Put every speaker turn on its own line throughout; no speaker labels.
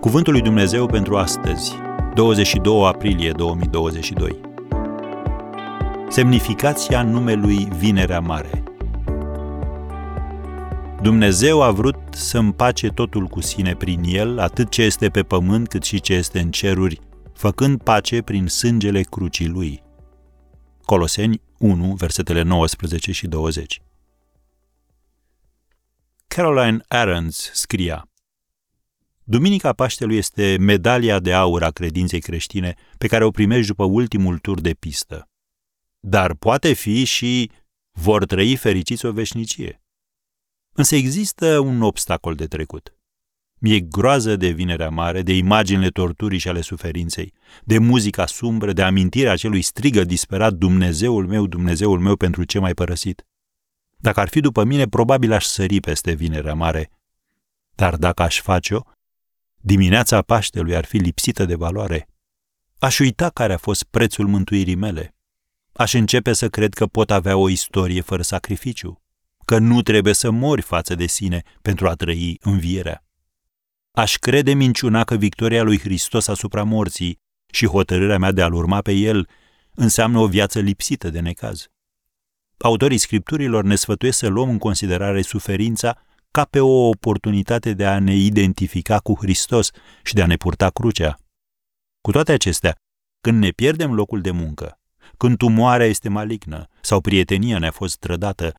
Cuvântul lui Dumnezeu pentru astăzi, 22 aprilie 2022. Semnificația numelui Vinerea Mare. Dumnezeu a vrut să împace totul cu sine prin el, atât ce este pe pământ cât și ce este în ceruri, făcând pace prin sângele crucii lui. Coloseni 1, versetele 19 și 20. Caroline Ahrens scria Duminica Paștelui este medalia de aur a credinței creștine pe care o primești după ultimul tur de pistă. Dar poate fi și vor trăi fericiți o veșnicie. Însă există un obstacol de trecut. Mi-e groază de vinerea mare, de imaginile torturii și ale suferinței, de muzica sumbră, de amintirea acelui strigă disperat Dumnezeul meu, Dumnezeul meu pentru ce mai părăsit. Dacă ar fi după mine, probabil aș sări peste vinerea mare. Dar dacă aș face-o, dimineața Paștelui ar fi lipsită de valoare. Aș uita care a fost prețul mântuirii mele. Aș începe să cred că pot avea o istorie fără sacrificiu, că nu trebuie să mori față de sine pentru a trăi învierea. Aș crede minciuna că victoria lui Hristos asupra morții și hotărârea mea de a-L urma pe El înseamnă o viață lipsită de necaz. Autorii scripturilor ne sfătuiesc să luăm în considerare suferința ca pe o oportunitate de a ne identifica cu Hristos și de a ne purta crucea. Cu toate acestea, când ne pierdem locul de muncă, când tumoarea este malignă sau prietenia ne-a fost trădată,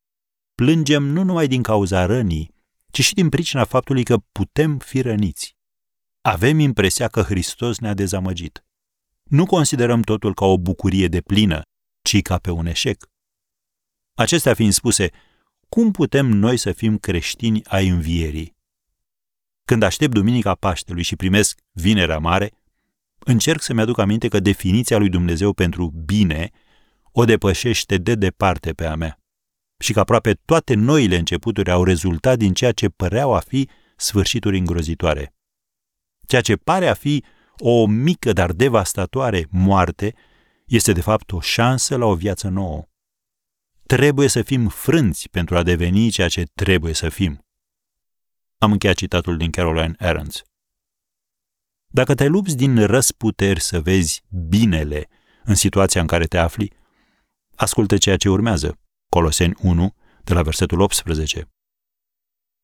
plângem nu numai din cauza rănii, ci și din pricina faptului că putem fi răniți. Avem impresia că Hristos ne-a dezamăgit. Nu considerăm totul ca o bucurie de plină, ci ca pe un eșec. Acestea fiind spuse, cum putem noi să fim creștini ai învierii? Când aștept Duminica Paștelui și primesc Vinerea Mare, încerc să-mi aduc aminte că definiția lui Dumnezeu pentru bine o depășește de departe pe a mea și că aproape toate noile începuturi au rezultat din ceea ce păreau a fi sfârșituri îngrozitoare. Ceea ce pare a fi o mică, dar devastatoare moarte este de fapt o șansă la o viață nouă. Trebuie să fim frânți pentru a deveni ceea ce trebuie să fim. Am încheiat citatul din Caroline Ahrens. Dacă te lupți din răsputeri să vezi binele în situația în care te afli, ascultă ceea ce urmează. Coloseni 1, de la versetul 18.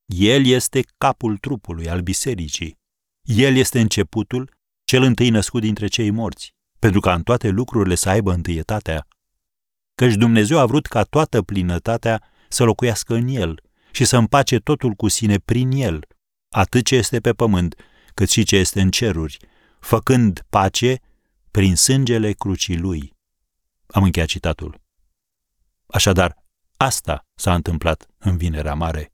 El este capul trupului al bisericii. El este începutul, cel întâi născut dintre cei morți, pentru ca în toate lucrurile să aibă întâietatea. Căci Dumnezeu a vrut ca toată plinătatea să locuiască în El și să împace totul cu sine prin El, atât ce este pe pământ, cât și ce este în ceruri, făcând pace prin sângele crucii Lui. Am încheiat citatul. Așadar, asta s-a întâmplat în Vinerea Mare.